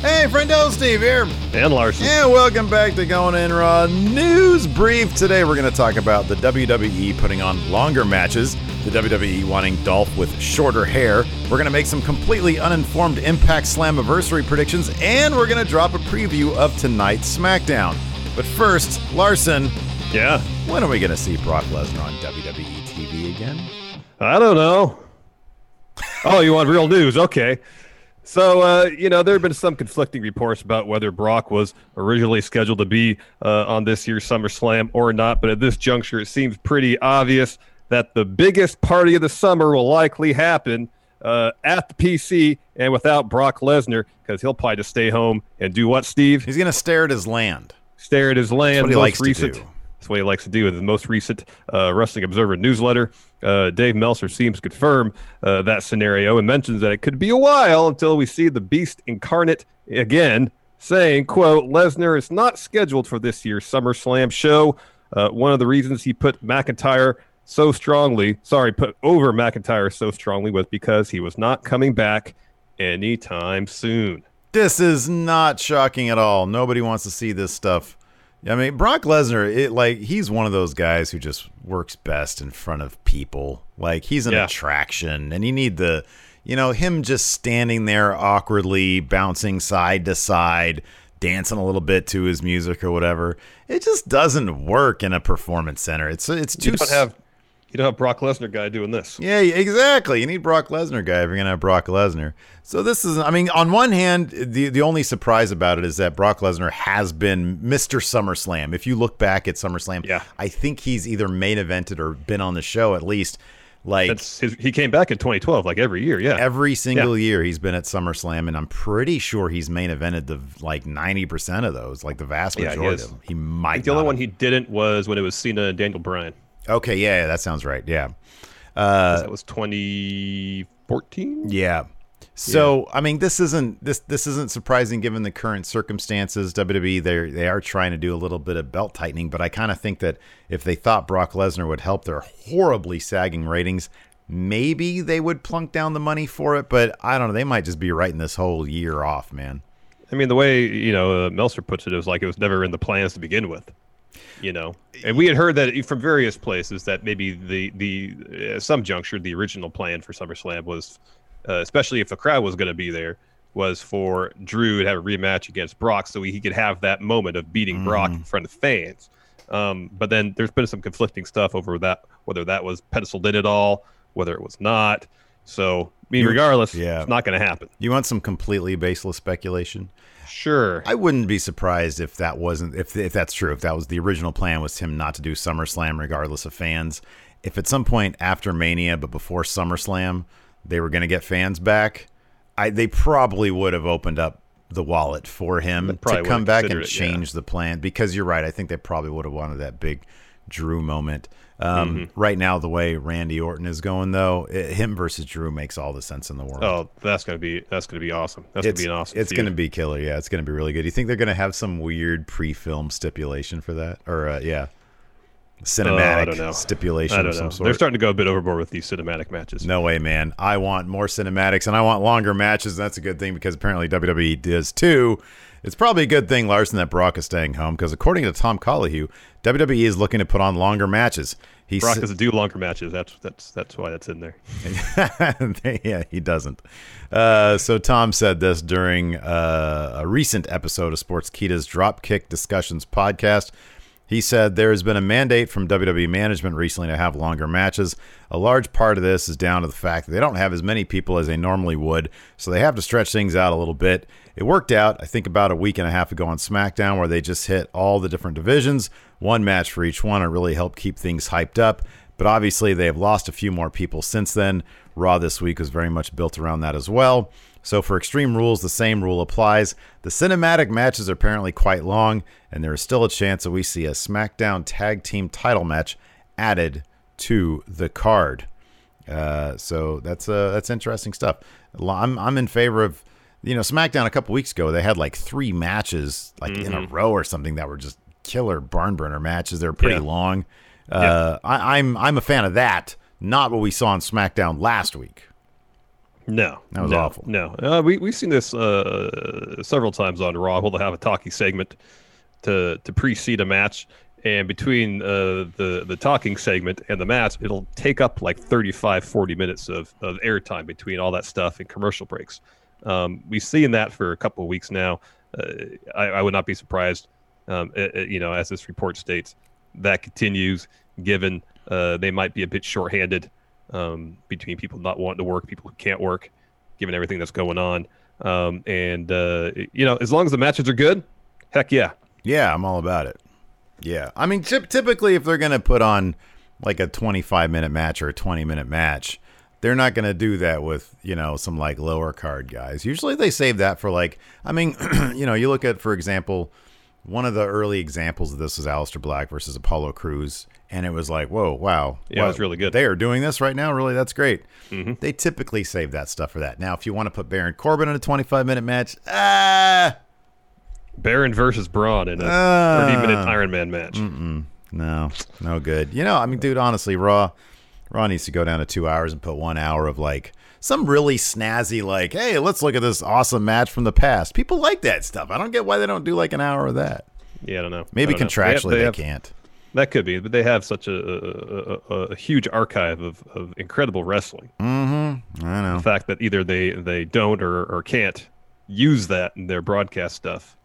Hey, friend! friendo, Steve here. And Larson. And welcome back to Going In Raw News Brief. Today we're going to talk about the WWE putting on longer matches, the WWE wanting Dolph with shorter hair. We're going to make some completely uninformed Impact Slammiversary predictions, and we're going to drop a preview of tonight's SmackDown. But first, Larson, Yeah. when are we going to see Brock Lesnar on WWE TV again? I don't know. Oh, you want real news? Okay. So, uh, you know, there have been some conflicting reports about whether Brock was originally scheduled to be uh, on this year's SummerSlam or not, but at this juncture, it seems pretty obvious that the biggest party of the summer will likely happen uh, at the PC and without Brock Lesnar, because he'll probably just stay home and do what, Steve? He's going to stare at his land. stare at his land. what he likes to do. That's what he likes to do with the most recent uh, Wrestling Observer newsletter. Uh, Dave Meltzer seems to confirm uh, that scenario and mentions that it could be a while until we see the Beast incarnate again, saying, "quote Lesnar is not scheduled for this year's SummerSlam show. Uh, one of the reasons he put McIntyre." So strongly, sorry, put over McIntyre so strongly was because he was not coming back anytime soon. This is not shocking at all. Nobody wants to see this stuff. I mean, Brock Lesnar, it like he's one of those guys who just works best in front of people. Like he's an Yeah. attraction, and you need the, you know, him just standing there awkwardly, bouncing side to side, dancing a little bit to his music or whatever. It just doesn't work in a performance center. It's it's too You don't have you don't have Brock Lesnar guy doing this. yeah, exactly. You need Brock Lesnar guy if you're gonna have Brock Lesnar. So this is, I mean, on one hand, the the only surprise about it is that Brock Lesnar has been Mr. SummerSlam. If you look back at SummerSlam, Yeah. I think he's either main evented or been on the show at least. Like That's his, he came back in 2012, like every year. Yeah, every single year he's been at SummerSlam, and I'm pretty sure he's main evented the like 90 percent of those, like the vast Yeah, he majority of them. He I might. the only one he didn't was when it was Cena and Daniel Bryan. Okay, yeah, yeah, that sounds right. Yeah. Uh, that was 2014. Yeah. So I mean, this isn't this this isn't surprising given the current circumstances. WWE they they are trying to do a little bit of belt tightening, but I kind of think that if they thought Brock Lesnar would help their horribly sagging ratings, maybe they would plunk down the money for it. But I don't know. They might just be writing this whole year off, man. I mean, the way you know uh, Meltzer puts it, it was like it was never in the plans to begin with. You know, and we had heard that from various places that maybe the the uh, some juncture the original plan for SummerSlam was, uh, especially if the crowd was going to be there, was for Drew to have a rematch against Brock so he could have that moment of beating Brock in front of fans. Um, but then there's been some conflicting stuff over that whether that was penciled in at all, whether it was not. So, I mean, regardless, yeah. it's not going to happen. You want some completely baseless speculation? Sure. I wouldn't be surprised if that wasn't if if that's true. If that was the original plan was him not to do SummerSlam regardless of fans. If at some point after Mania but before SummerSlam they were going to get fans back, I they probably would have opened up the wallet for him to come back and it, yeah. change the plan because you're right. I think they probably would have wanted that big Drew moment. Um, Mm-hmm. Right now, the way Randy Orton is going, though, it, him versus Drew makes all the sense in the world Oh, that's gonna be that's gonna be awesome. That's it's, gonna be an awesome. It's feud. going to be killer. Yeah, it's going to be really good. Do you think they're going to have some weird pre-film stipulation for that? Or uh, yeah, cinematic Oh, I don't know. stipulation I of some know. sort. They're starting to go a bit overboard with these cinematic matches. No way, man. I want more cinematics and I want longer matches. And That's a good thing because apparently WWE does too. It's probably a good thing, Larson, that Brock is staying home because according to Tom Colohue, WWE is looking to put on longer matches. He Brock doesn't do longer matches. That's that's that's why that's in there. yeah, he doesn't. Uh, so Tom said this during uh, a recent episode of Sportskeeda's Dropkick Discussions podcast. He said there has been a mandate from WWE management recently to have longer matches. A large part of this is down to the fact that they don't have as many people as they normally would, so they have to stretch things out a little bit. It worked out, I think, about a week and a half ago on SmackDown, where they just hit all the different divisions, one match for each one. It really helped keep things hyped up. But obviously, they have lost a few more people since then. Raw this week was very much built around that as well. So for Extreme Rules, the same rule applies. The cinematic matches are apparently quite long, and there is still a chance that we see a SmackDown Tag Team title match added to the card. Uh, so that's uh, that's interesting stuff. I'm I'm in favor of you know SmackDown a couple weeks ago they had like three matches like in a row or something that were just killer barn burner matches. They're pretty Yeah. long. Uh, I, I'm I'm a fan of that. Not what we saw on SmackDown last week. No, That was no, awful. No, uh, we we've seen this uh, several times on Raw. We'll have a talking segment to to precede a match, and between uh, the the talking segment and the match, it'll take up like 35, 40 minutes of of airtime between all that stuff and commercial breaks. Um, we've seen that for a couple of weeks now. Uh, I, I would not be surprised, um, uh, uh, you know, as this report states, that continues. Given uh, they might be a bit shorthanded um, between people not wanting to work, people who can't work, given everything that's going on. Um, and uh, you know, as long as the matches are good, heck yeah. Yeah, I'm all about it. Yeah, I mean, typically if they're gonna put on like a 25 minute match or a 20 minute match, they're not gonna do that with you know some like lower card guys. Usually they save that for like, I mean, you know, you look at for example, one of the early examples of this was Aleister Black versus Apollo Crews, and it was like, whoa, wow, Yeah, it was really good. They are doing this right now, really. That's great. They typically save that stuff for that. Now, if you want to put Baron Corbin in a 25 minute match, ah. Baron versus Braun in a Ah. 30 minute Iron Man match. No, no good. You know, I mean, dude, honestly, Raw, Raw needs to go down to two hours and put one hour of like some really snazzy, like, hey, let's look at this awesome match from the past. People like that stuff. I don't get why they don't do like an hour of that. Yeah, I don't know. Maybe don't know. contractually they, they, have- can't. That could be, but they have such a, a, a, a huge archive of, of incredible wrestling. I know. The fact that either they, they don't or, or can't use that in their broadcast stuff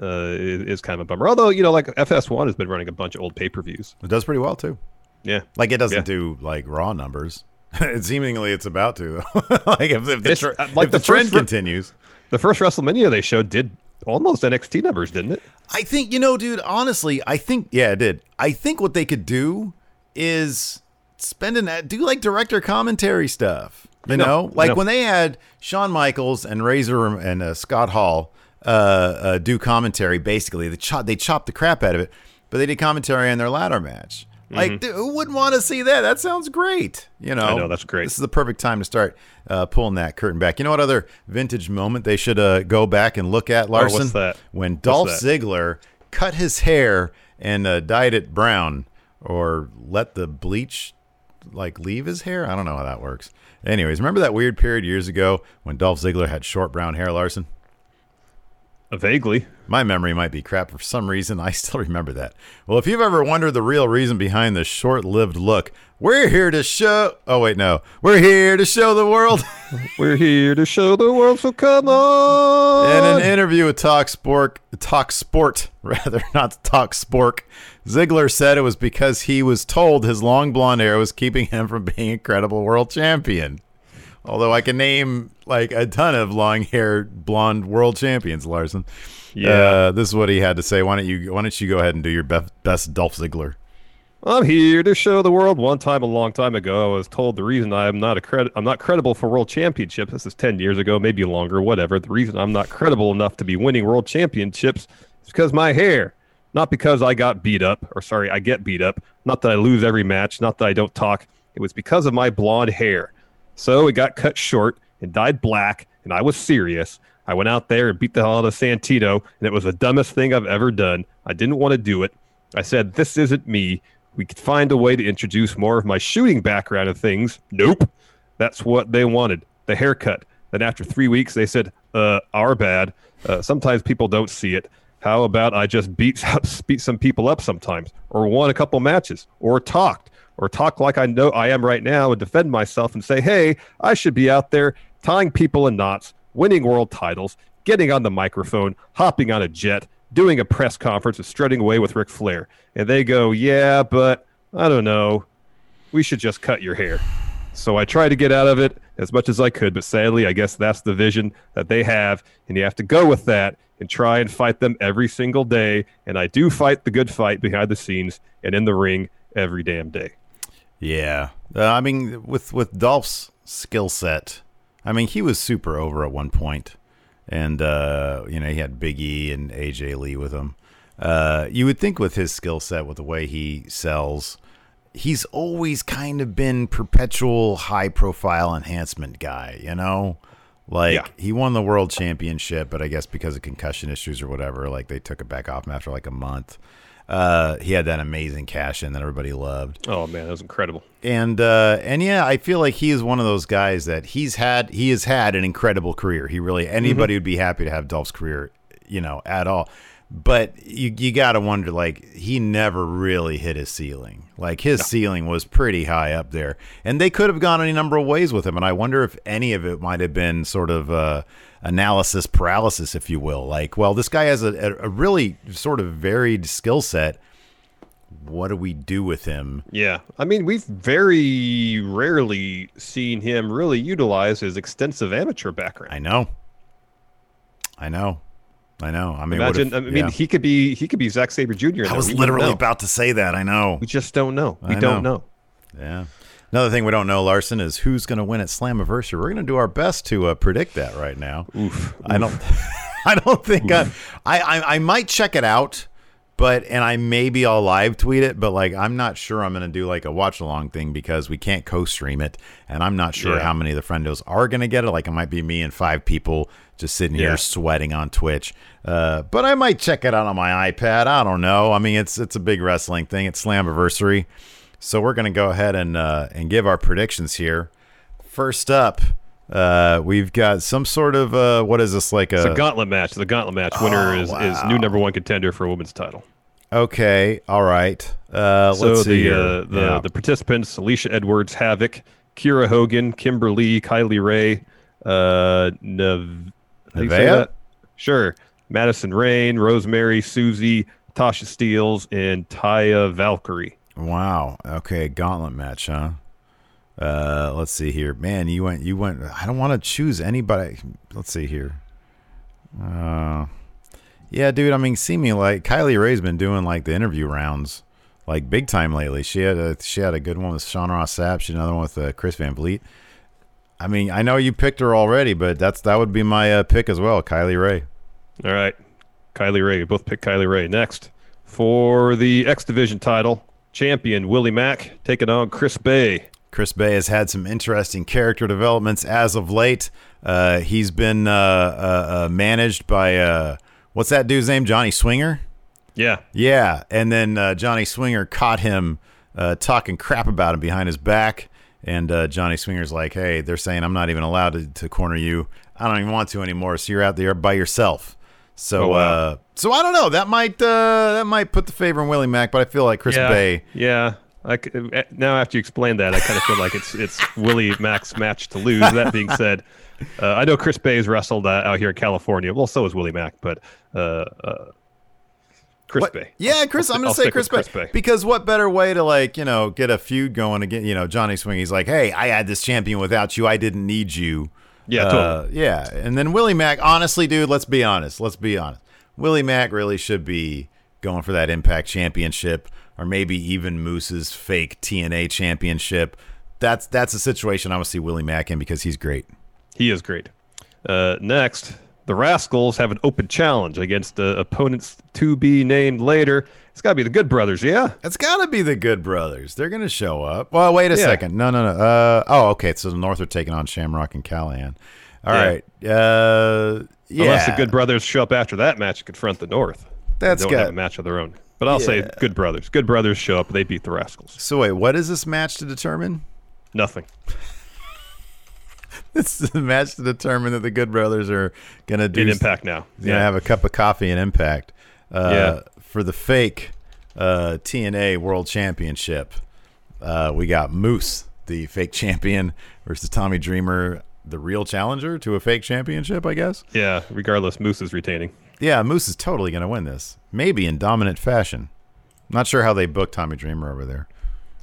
uh, is, is kind of a bummer. Although, you know, like FS1 has been running a bunch of old pay per views. It does pretty well too. Yeah. Like it doesn't Yeah. do like Raw numbers. It seemingly it's about to. though. like if, if the, It's, tr- uh, like if the, the trend first re- continues. The first WrestleMania they showed did almost NXT numbers, didn't it? I think you know, dude. Honestly, I think yeah, it did. I think what they could do is spend an do like director commentary stuff. You I know, know, like know. when they had Shawn Michaels and Razor and uh, Scott Hall uh, uh, do commentary. Basically, they chop they chopped the crap out of it, but they did commentary on their ladder match. Like, dude, who wouldn't want to see that? That sounds great. You know, Mm-hmm. I know, that's great. This is the perfect time to start uh, pulling that curtain back. You know what other vintage moment they should uh, go back and look at, Larson? Oh, what's that? When Dolph that? Ziggler cut his hair and uh, dyed it brown, or let the bleach like leave his hair. I don't know how that works. Anyways, remember that weird period years ago when Dolph Ziggler had short brown hair, Larson? Vaguely. My memory might be crap for some reason. I still remember that. Well, if you've ever wondered the real reason behind the short-lived look, we're here to show. Oh wait, no, we're here to show the world. We're here to show the world, so come on. In an interview with Talk Sport, Talk Sport, rather not Talk Spork, Ziggler said it was because he was told his long blonde hair was keeping him from being incredible world champion. Although I can name like a ton of long-haired blonde world champions, Larson. Yeah. Uh, this is what he had to say. Why don't you Why don't you go ahead and do your best, best Dolph Ziggler? I'm here to show the world. One time, a long time ago, I was told the reason I'm not a credit, I'm not credible for world championships. This is ten years ago, maybe longer, whatever. The reason I'm not credible enough to be winning world championships is because my hair, not because I got beat up, or sorry, I get beat up. Not that I lose every match, not that I don't talk. It was because of my blonde hair. So it got cut short and dyed black, and I was serious. I went out there and beat the hell out of Santino, and it was the dumbest thing I've ever done. I didn't want to do it. I said, This isn't me. we could find a way to introduce more of my shooting background and things. Nope. That's what they wanted the haircut. Then after three weeks, they said, uh, our bad. Uh, sometimes people don't see it. How about I just beat, beat some people up sometimes, or won a couple matches, or talked, or talk like I know I am right now and defend myself and say, hey, I should be out there tying people in knots, winning world titles, getting on the microphone, hopping on a jet, doing a press conference, and strutting away with Ric Flair. And they go, yeah, but I don't know. We should just cut your hair. So I tried to get out of it as much as I could, but sadly, I guess that's the vision that they have, and you have to go with that and try and fight them every single day. And I do fight the good fight behind the scenes and in the ring every damn day. Yeah, uh, I mean, with with Dolph's skill set, I mean, he was super over at one point, and uh, you know he had Big E and AJ Lee with him. Uh, you would think with his skill set, with the way he sells, he's always kind of been perpetual high profile enhancement guy, you know? Like yeah. he won the world championship, but I guess because of concussion issues or whatever, like they took it back off him after like a month. Uh, he had that amazing cash in that everybody loved. Oh man, that was incredible. And uh, and yeah, I feel like he is one of those guys that he's had he has had an incredible career. He really anybody mm-hmm. would be happy to have Dolph's career, you know, at all but you you got to wonder like he never really hit his ceiling. Like his no. ceiling was pretty high up there, and they could have gone any number of ways with him. And I wonder if any of it might have been sort of uh, analysis paralysis, if you will. Like, well, this guy has a, a really sort of varied skill set. What do we do with him? Yeah, I mean, we've very rarely seen him really utilize his extensive amateur background. I know. I know. I know. I mean, imagine. If, I mean, yeah. he could be he could be Zack Sabre Jr. I was literally about to say that. I know. We just don't know. We I don't know. know. Yeah. Another thing we don't know, Larson, is who's going to win at Slammiversary. We're going to do our best to uh, predict that right now. Oof. I don't. I don't think I, I. I might check it out but and I maybe I'll live tweet it, but like I'm not sure I'm gonna do like a watch along thing because we can't co-stream it, and I'm not sure yeah. how many of the friendos are gonna get it. Like it might be me and five people just sitting yeah. here sweating on Twitch. Uh, but I might check it out on my iPad. I don't know. I mean, it's it's a big wrestling thing. It's Slammiversary, so we're gonna go ahead and uh, and give our predictions here. First up. Uh, we've got some sort of uh, what is this like a, it's a gauntlet match? The gauntlet match winner oh, is, wow. is new number one contender for a women's title. Okay, all right. Uh, so let's see the uh, the, yeah. the participants: Alisha Edwards, Havoc, Kiera Hogan, Kimberly, Kylie Rae, uh, Nev- Nevaeh? Sure, Madison Rayne, Rosemary, Susie, Tasha Steelz, and Taya Valkyrie. Wow. Okay, gauntlet match, huh? Uh, let's see here, man. You went. You went. I don't want to choose anybody. Let's see here. Uh, yeah, dude. I mean, see me like Kylie Rae's been doing like the interview rounds, like big time lately. She had a she had a good one with Sean Ross Sapp. She had another one with uh, Chris Van Vliet. I mean, I know you picked her already, but that's that would be my uh, pick as well, Kylie Rae. All right, Kylie Rae. both pick Kylie Rae next for the X Division title. Champion Willie Mack taking on Chris Bey. Chris Bey has had some interesting character developments as of late. Uh, he's been uh, uh, uh managed by uh, what's that dude's name? Johnny Swinger. Yeah, yeah. And then uh, Johnny Swinger caught him talking crap about him behind his back. And Johnny Swinger's like, "Hey, they're saying I'm not even allowed to, to, corner you. I don't even want to anymore. So you're out there by yourself." So, oh, wow. so I don't know. That might that might put the favor in Willie Mack, but I feel like Chris yeah, Bey. Yeah, I, eh, now after you explain that, I kind of feel like it's it's Willie Mack's match to lose. That being said, uh, I know Chris Bey's wrestled uh, out here in California. Well, so is Willie Mack, but uh, uh Chris what? Bey. Yeah, Chris. i am gonna say Chris Bey, Chris Bey because what better way to like you know get a feud going again? You know, Johnny Swing. He's like, hey, I had this champion without you. I didn't need you. Yeah, totally. Uh, yeah. And then Willie Mack. Honestly, dude, let's be honest. Let's be honest. Willie Mack really should be going for that Impact Championship or maybe even Moose's fake TNA championship. That's that's a situation I would see Willie Mack in because he's great. He is great. Uh, next, the Rascals have an open challenge against uh, opponents to be named later. It's got to be the Good Brothers, yeah? It's got to be the Good Brothers. They're going to show up. Well, wait a yeah. second. No, no, no. Uh, oh, okay. So the North are taking on Shamrock and Callihan. All yeah. right. Uh, yeah. Unless the Good Brothers show up after that match and confront the North. That's got a match of their own. But I'll Yeah. say Good Brothers. Good Brothers show up. They beat the Rascals. So wait, what is this match to determine? Nothing. It's the match to determine that the Good Brothers are gonna do In Impact now. Gonna have a cup of coffee in Impact. Uh, Yeah. For the fake uh, TNA World Championship, uh, we got Moose, the fake champion, versus Tommy Dreamer, the real challenger to a fake championship. I guess. Yeah. Regardless, Moose is retaining. Yeah, Moose is totally gonna win this, maybe in dominant fashion. Not sure how they booked Tommy Dreamer over there.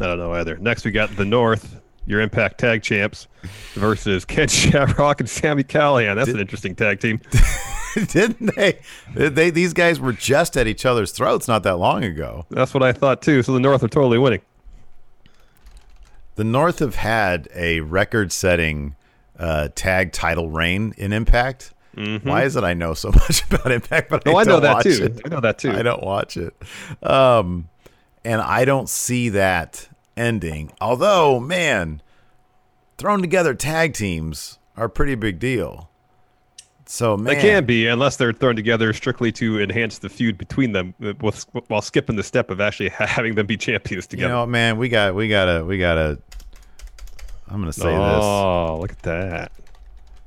I don't know either. Next, we got the North, your Impact Tag Champs, versus Ken Shamrock and Sami Callihan. That's an interesting tag team. Didn't they? They these guys were just at each other's throats not that long ago. That's what I thought too. So the North are totally winning. The North have had a record-setting uh, tag title reign in Impact. Why is it I know so much about Impact, but No, I, I, know that too. it? I know that too. I don't watch it, um, and I don't see that ending. Although, man, thrown together tag teams are a pretty big deal. So, man, They can be unless they're thrown together strictly to enhance the feud between them, uh, with, while skipping the step of actually having them be champions together. You know, man, we got, we gotta, we gotta. I'm gonna say this. oh, look at that!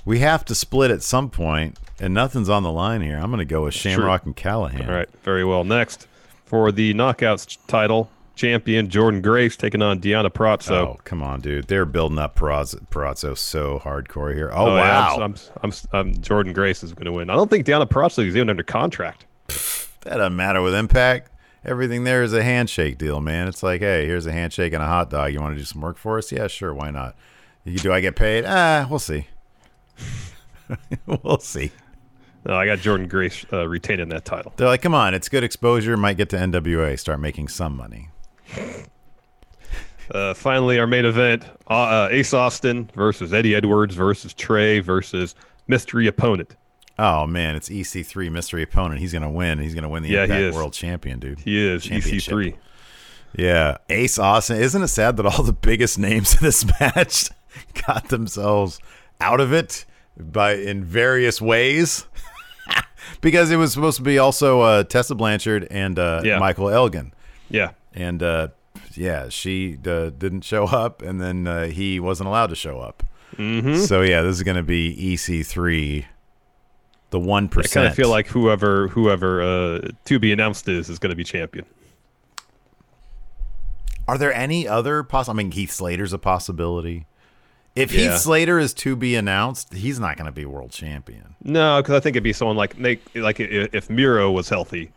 We have to split at some point, and nothing's on the line here. I'm going to go with Shamrock and Callihan. All right, very well. Next, for the Knockouts title, champion Jordynne Grace taking on Deonna Purrazzo. Oh, come on, dude. They're building up Purrazzo, Purrazzo so hardcore here. Oh, Oh, yeah, wow. I'm, I'm, I'm, I'm- Jordynne Grace is going to win. I don't think Deonna Purrazzo is even under contract. that doesn't matter with Impact. Everything there is a handshake deal, man. It's like, hey, here's a handshake and a hot dog. You want to do some work for us? Yeah, sure. Why not? You, do I get paid? Ah, we'll see. we'll see. No, I got Jordynne Grace uh, retaining that title. They're like, come on, it's good exposure. Might get to NWA. Start making some money. Uh, finally, our main event: uh, uh, Ace Austin versus Eddie Edwards versus Trey versus mystery opponent. Oh man, it's EC3 mystery opponent. He's gonna win. He's gonna win the Yeah, Impact. World Champion, dude. He is EC3. Yeah, Ace Austin. Isn't it sad that all the biggest names in this match got themselves out of it by in various ways? because it was supposed to be also uh, Tessa Blanchard and uh, Yeah. Michael Elgin, Yeah, and uh, yeah, she uh, didn't show up, and then uh, he wasn't allowed to show up. mm-hmm. So yeah, this is going to be EC3, the one I kind of feel like whoever whoever uh, to be announced is is going to be champion. Are there any other poss? I mean, Heath Slater's a possibility. If Yeah. Heath Slater is to be announced, he's not going to be world champion. No, because I think it'd be someone like they, like if Miro was healthy,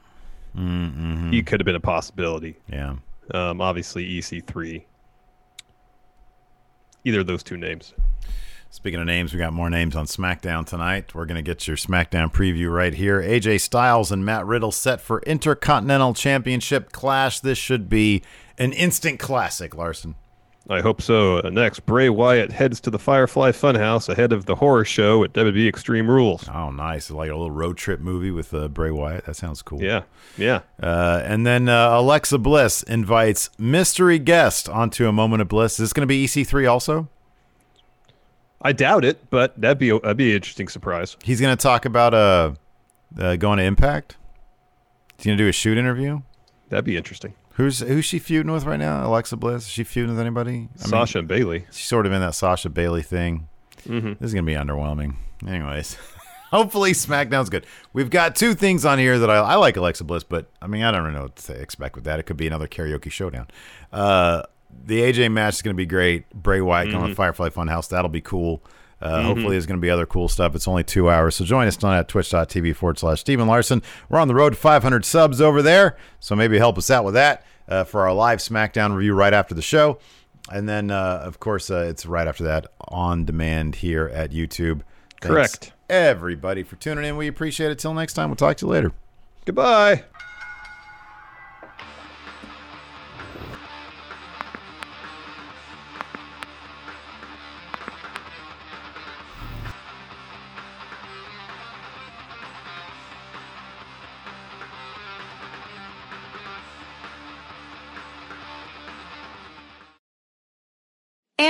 Mm-hmm. he could have been a possibility. Yeah. Um, obviously EC3. Either of those two names. Speaking of names, we got more names on SmackDown tonight. We're going to get your SmackDown preview right here. AJ Styles and Matt Riddle set for Intercontinental Championship clash. This should be an instant classic, Larson. I hope so. Uh, next, Bray Wyatt heads to the Firefly Funhouse ahead of the horror show at WWE Extreme Rules. Oh, nice. Like a little road trip movie with uh, Bray Wyatt. That sounds cool. Yeah, yeah. Uh, and then uh, Alexa Bliss invites mystery guest onto a moment of bliss. Is this going to be EC3 also? I doubt it, but that'd be that'd be an interesting surprise. He's going to talk about uh, uh, going to Impact. He's going to do a shoot interview. That'd be interesting. Who's who's she feuding with right now? Alexa Bliss? Is she feuding with anybody? I mean, Sasha and Bayley. she's sort of in that Sasha Bayley thing. Mm-hmm. This is going to be underwhelming. Anyways, hopefully SmackDown's good. We've got two things on here that I, I like Alexa Bliss, but I mean, I don't know what to expect with that. It could be another karaoke showdown. Uh, the AJ match is going to be great. Bray Wyatt coming to Firefly Funhouse. That'll be cool. Uh, Hopefully, there's going to be other cool stuff. It's only two hours. So join us tonight at twitch.tv forward slash Stephen Larson. We're on the road to 500 subs over there. So maybe help us out with that uh, for our live SmackDown review right after the show. And then, uh, of course, uh, it's right after that on demand here at YouTube. Thanks, Correct. everybody, for tuning in. We appreciate it. Till next time, we'll talk to you later. Goodbye.